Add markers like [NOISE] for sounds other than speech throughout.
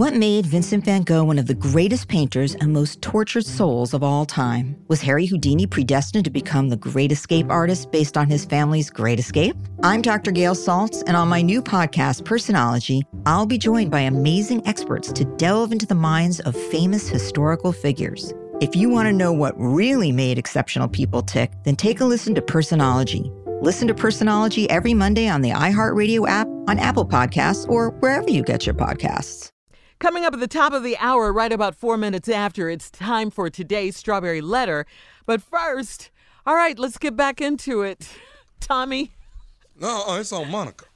What made Vincent van Gogh one of the greatest painters and most tortured souls of all time? Was Harry Houdini predestined to become the great escape artist based on his family's great escape? I'm Dr. Gail Saltz, and on my new podcast, Personology, I'll be joined by amazing experts to delve into the minds of famous historical figures. If you want to know what really made exceptional people tick, then take a listen to Personology. Listen to Personology every Monday on the iHeartRadio app, on Apple Podcasts, or wherever you get your podcasts. Coming up at the top of the hour, right about four minutes after, it's time for today's Strawberry Letter. But first, all right, let's get back into it. [LAUGHS] Tommy? No, uh, it's on Monica.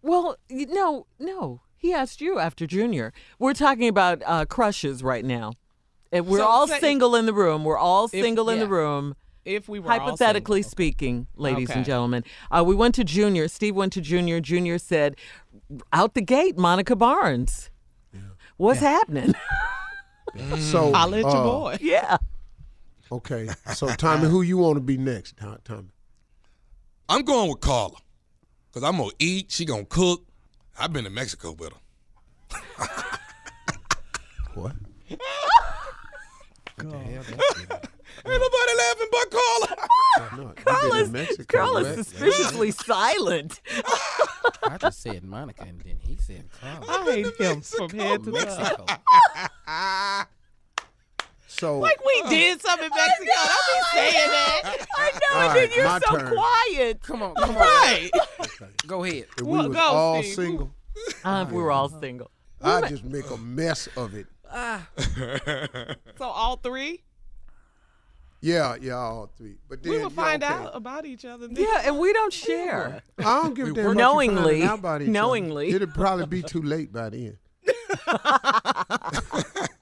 Well, no, no. He asked you after Junior. We're talking about uh, crushes right now. And we're So all say- single in the room. We're all single in the room. If we were Hypothetically single. speaking, ladies and gentlemen, uh, we went to Junior. Steve went to Junior. Junior said, out the gate, Monica Barnes. What's happening? [LAUGHS] So I'll let your uh, boy. [LAUGHS] yeah. Okay, so Tommy, who you want to be next, Tommy? I'm going with Carla. Because I'm going to eat. She going to cook. I've been to Mexico with her. What? [LAUGHS] Ain't nobody Carla's, to Mexico, Carla's suspiciously silent. [LAUGHS] I just said Monica, and then he said Carla. I hate him from head to toe. Mexico. [LAUGHS] So Like we did something in Mexico. Don't be saying that. I know, All and then you're so turn. quiet. Come on, come on. Right. [LAUGHS] Go ahead. if we Well, was go, all Steve. single, Uh, we were all single. I just make a mess of it. So all three, Yeah, yeah, all three. But then we will yeah, find okay. out about each other. then. Yeah, and we don't share. I don't give a damn Knowingly. finding about each other. Knowingly. It'll probably be too late by then. [LAUGHS] all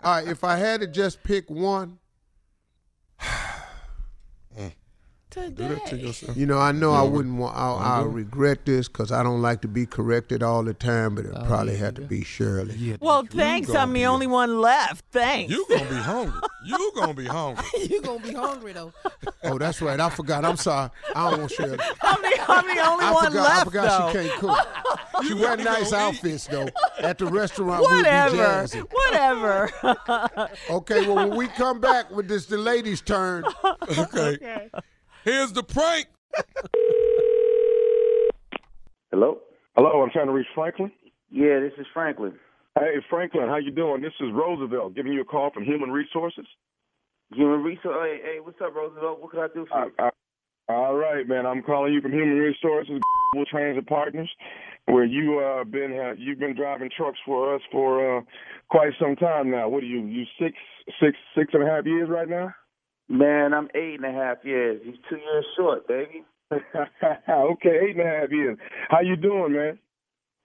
right, if I had to just pick one, Today. you know, I know I wouldn't want. I'll, I'll mm-hmm. regret this because I don't like to be corrected all the time. But it Oh, would probably had to be Shirley. Well, thanks. I'm the be a- only one left. Thanks. You going to be hungry. You going to be hungry. [LAUGHS] you gonna be hungry though. Oh, that's right. I forgot. I'm sorry. I don't want Shirley. [LAUGHS] I'm the, I'm the only I one forgot. left, I forgot though. she can't cook. [LAUGHS] She wear nice outfits though. At the restaurant, Whatever. we'll be. Whatever. Okay, well when we come back with this, the ladies' turn. Okay. Here's the prank. Hello? Hello, I'm trying to reach Franklin. Yeah, this is Franklin. Hey, Franklin, how you doing? This is Roosevelt giving you a call from Human Resources. Human resource. Hey, hey, what's up, Roosevelt? What can I do for you? Uh, uh, all right, man. I'm calling you from Human Resources, Transit Partners, where you uh been uh, you've been driving trucks for us for uh quite some time now. What are you? You six six six and a half years right now? Man, I'm eight and a half years. He's two years short, baby. [LAUGHS] okay, eight and a half years. How you doing, man?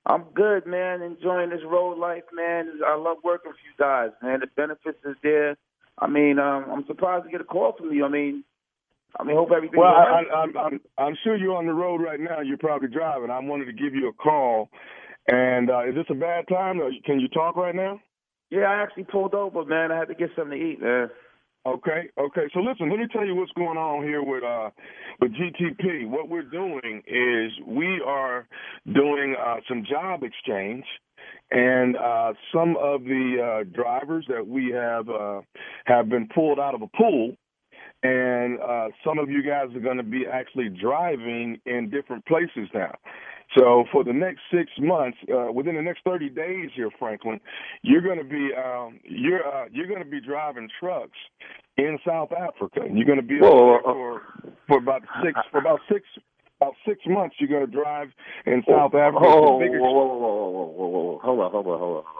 I'm good, man. Enjoying this road life, man. I love working for you guys, man. The benefits is there. I mean, um, I'm surprised to get a call from you. I mean, I mean, hope everything's Well, I. I, I'm, I'm I'm sure you're on the road right now. You're probably driving. I wanted to give you a call. And uh, is this a bad time? Or can you talk right now? Yeah, I actually pulled over, man. I had to get something to eat, man. Okay, okay. So listen, let me tell you what's going on here with uh with GTP. What we're doing is we are doing uh, some job exchange, and uh, some of the uh, drivers that we have uh, have been pulled out of a pool, and uh, some of you guys are going to be actually driving in different places now. So for the next six months, uh, within the next thirty days here, Franklin, you're going to be um, you're uh, you're going to be driving trucks in South Africa. You're going to be Whoa, over there for for about six for about six about six months. You're going to drive in South Africa. Whoa, It's whoa, whoa, whoa, whoa, whoa, whoa, whoa, hold on, hold on, hold on, hold on.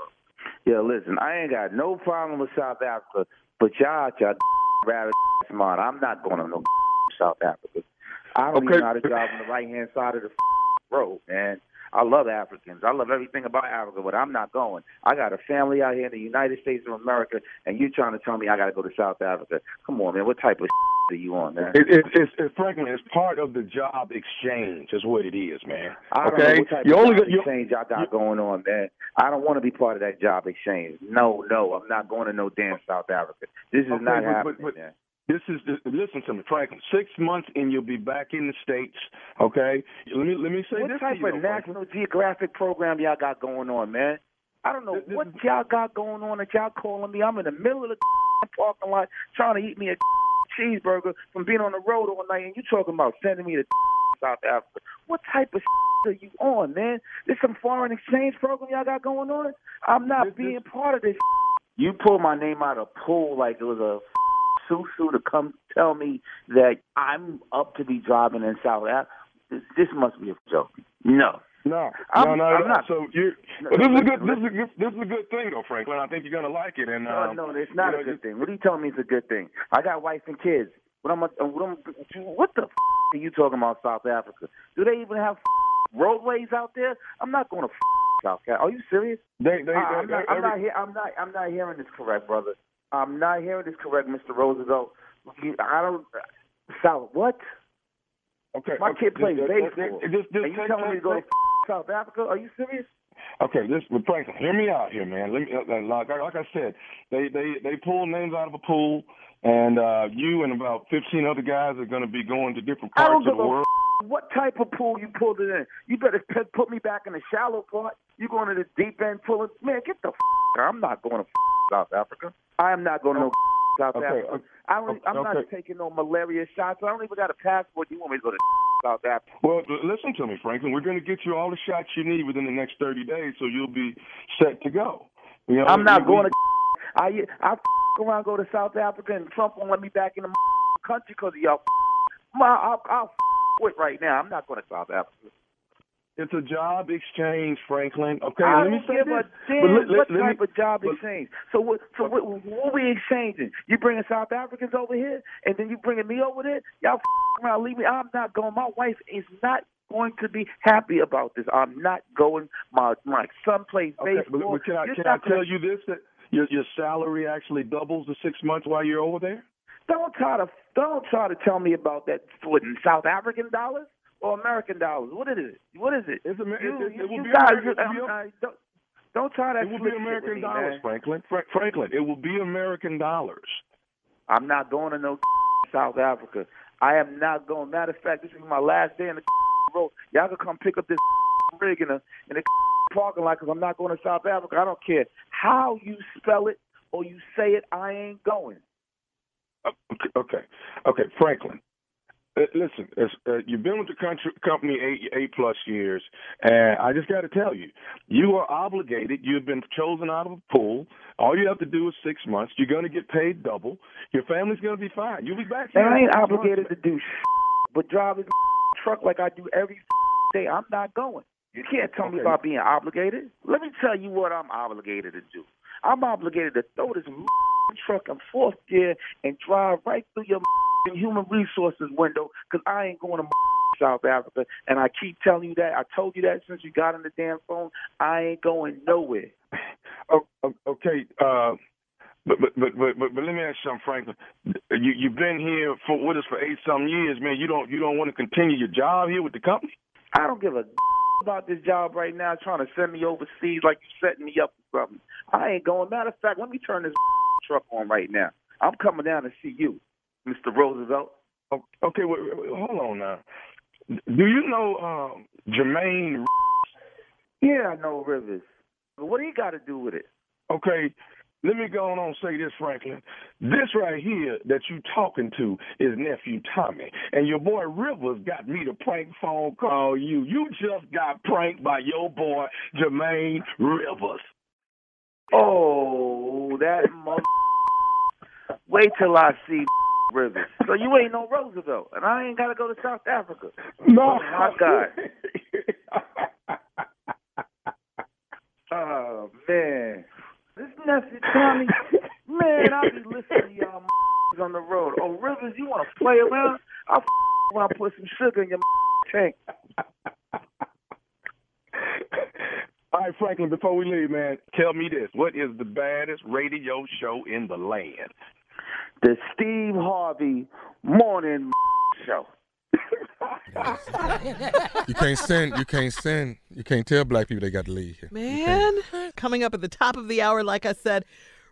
Yeah, listen, I ain't got no problem with South Africa, but y'all, y'all [LAUGHS] rather [LAUGHS] smart. I'm not going to no [LAUGHS] South Africa. I don't Okay. even know how to drive on the right hand side of the road, man. I love Africans. I love everything about Africa, but I'm not going. I got a family out here in the United States of America, and you trying to tell me I got to go to South Africa? Come on, man. What type of [LAUGHS] are you on, man? It, it, it's, it, Franklin, it's part of the job exchange, is what it is, man. I don't okay, know what type you of only job exchange y'all got going on, man. I don't want to be part of that job exchange. No, no, I'm not going to no damn South Africa. This is Okay, not but- but- happening, but- man. This is listen to me, Franklin. Six months and you'll be back in the states. Okay. Let me let me say What this type to you, of though, Franklin. National Geographic program y'all got going on, man? I don't know This- this y'all got going on that y'all calling me. I'm in the middle of the [LAUGHS] parking lot trying to eat me a [LAUGHS] cheeseburger from being on the road all night, and you talking about sending me to [LAUGHS] South Africa. What type of are you on, man? This some foreign exchange program y'all got going on? I'm not This- being part of this. You pulled my name out of pool like it was a susu to come tell me that I'm up to be driving in South Africa. This, this must be a joke. No. No, I'm- no, no, I'm no. not- So you, No, well, this is a good, this is a good, this is a good thing though, Franklin. I think you're gonna like it. And No, um, no, it's not you know, a good thing. What are you telling me it's a good thing? I got wife and kids. What am I? What, am, what the f- are you talking about South Africa? Do they even have f- roadways out there? I'm not going to f- South Africa. Are you serious? They, they, I, I'm they, not. I'm every- not, hear, I'm not. I'm not hearing this correct, brother. I'm not hearing this correct, Mr. Roosevelt. You- I don't. South what? Okay, My okay, kid plays just- baseball. Just, just and you telling me to go to South Africa? Are you serious? Okay, this but Franklin, hear me out here, man. Let me uh, like like I said, they they they pull names out of a pool, and uh you and about fifteen other guys are going to be going to different parts of the world. f- what type of pool you pulled it in. You better p- put me back in the shallow part. You going to the deep end pulling? Man, get the. F- I'm not going to f- South Africa. I am not going to no [LAUGHS] South Okay, Africa. okay, I don't, I'm not okay. taking no malaria shots. I don't even got a passport. You want me to go to [LAUGHS] South Africa? Well, listen to me, Franklin. We're going to get you all the shots you need within the next thirty days, so you'll be set to go. You know, I'm not going to. [LAUGHS] I I around go to South Africa and Trump won't let me back in the country because of y'all. My, I'll, I'll quit right now. I'm not going to South Africa. It's a job exchange, Franklin. Okay, I let me say give this. a damn let- let- what let me- type of job but- exchange. So what? So what? What we exchanging? You bringing South Africans over here, and then you bringing me over there? Y'all f- around, leave me. I'm not going. My wife is not going to be happy about this. I'm not going. My my son plays Okay, but, baseball. but can I You're can I gonna- tell you this that your your salary actually doubles the six months while you're over there? Don't try to don't try to tell me about that. What in South African dollars or American dollars? What is it? What is it? It's Amer- you, it- it you, will you be guys, American- it a- uh, don't, don't try that. It will be American with me, dollars. Franklin. Fra- Franklin, it will be American dollars. I'm not going to no [LAUGHS] South Africa. I am not going. Matter of fact, this is my last day in the [LAUGHS] road. Y'all can come pick up this [LAUGHS] rig in the in the parking lot because I'm not going to South Africa. I don't care how you spell it or you say it. I ain't going. Okay, okay, okay, Franklin. Uh, listen, uh, you've been with the country, company eight eight plus years, and I just got to tell you, you are obligated. You've been chosen out of a pool. All you have to do is six months. You're going to get paid double. Your family's going to be fine. You'll be back. And I ain't six months, obligated to do but drive this truck like I do every day. I'm not going. You can't tell me about being obligated. Let me tell you what I'm obligated to do. I'm obligated to throw this [LAUGHS] truck in fourth gear and drive right through your human resources window because I ain't going to [LAUGHS] South Africa. And I keep telling you that. I told you that since you got on the damn phone. I ain't going nowhere. Oh, oh, okay. Uh, but, but but but but let me ask you something, Franklin. You you've been here for with us for eight some years, man. You don't you don't want to continue your job here with the company? I don't give a [LAUGHS] about this job right now trying to send me overseas like you setting me up for something. I ain't going. Matter of fact, let me turn this [LAUGHS] truck on right now. I'm coming down to see you, Mr. Roosevelt. Oh, Okay, wait, wait, wait, hold on now. Do you know um, Jermaine? Yeah, I know Rivers. But what do you got to do with it? Okay, let me go on and say this, Franklin. This right here that you talking to is nephew Tommy, and your boy Rivers got me to prank phone call you. You just got pranked by your boy Jermaine Rivers. Oh, that mother. Wait till I see Rivers. [LAUGHS] So you ain't no Roosevelt, and I ain't got to go to South Africa. No, Oh, my God. [LAUGHS] Oh man, this nephew Tommy, man, I be listening to y'all [LAUGHS] on the road. Oh Rivers, you want to play around? I'll around put some sugar in your tank. All right, Franklin, before we leave, man, tell me this. What is the baddest radio show in the land? The Steve Harvey Morning Show. [LAUGHS] You can't send. You can't send. You can't tell black people they got to leave here. Man, coming up at the top of the hour, like I said,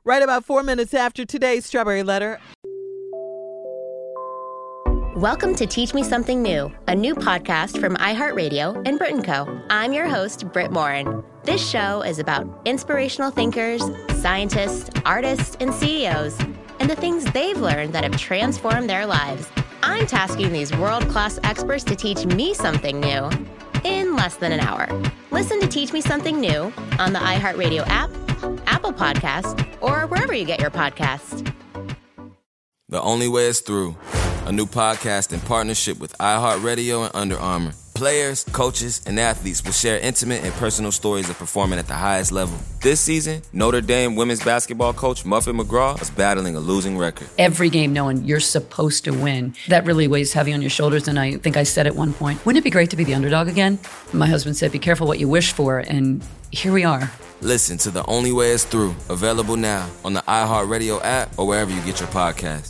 right about four minutes after today's Strawberry Letter. Welcome to Teach Me Something New, a new podcast from iHeartRadio and Brit Co. I'm your host, Britt Morin. This show is about inspirational thinkers, scientists, artists, and CEOs, and the things they've learned that have transformed their lives. I'm tasking these world class experts to teach me something new in less than an hour. Listen to Teach Me Something New on the iHeartRadio app, Apple Podcast, or wherever you get your podcasts. The Only Way is Through, a new podcast in partnership with iHeartRadio and Under Armour. Players, coaches, and athletes will share intimate and personal stories of performing at the highest level. This season, Notre Dame women's basketball coach Muffet McGraw is battling a losing record. Every game knowing you're supposed to win, that really weighs heavy on your shoulders. And I think I said at one point, wouldn't it be great to be the underdog again? My husband said, be careful what you wish for. And here we are. Listen to The Only Way is Through, available now on the iHeartRadio app or wherever you get your podcasts.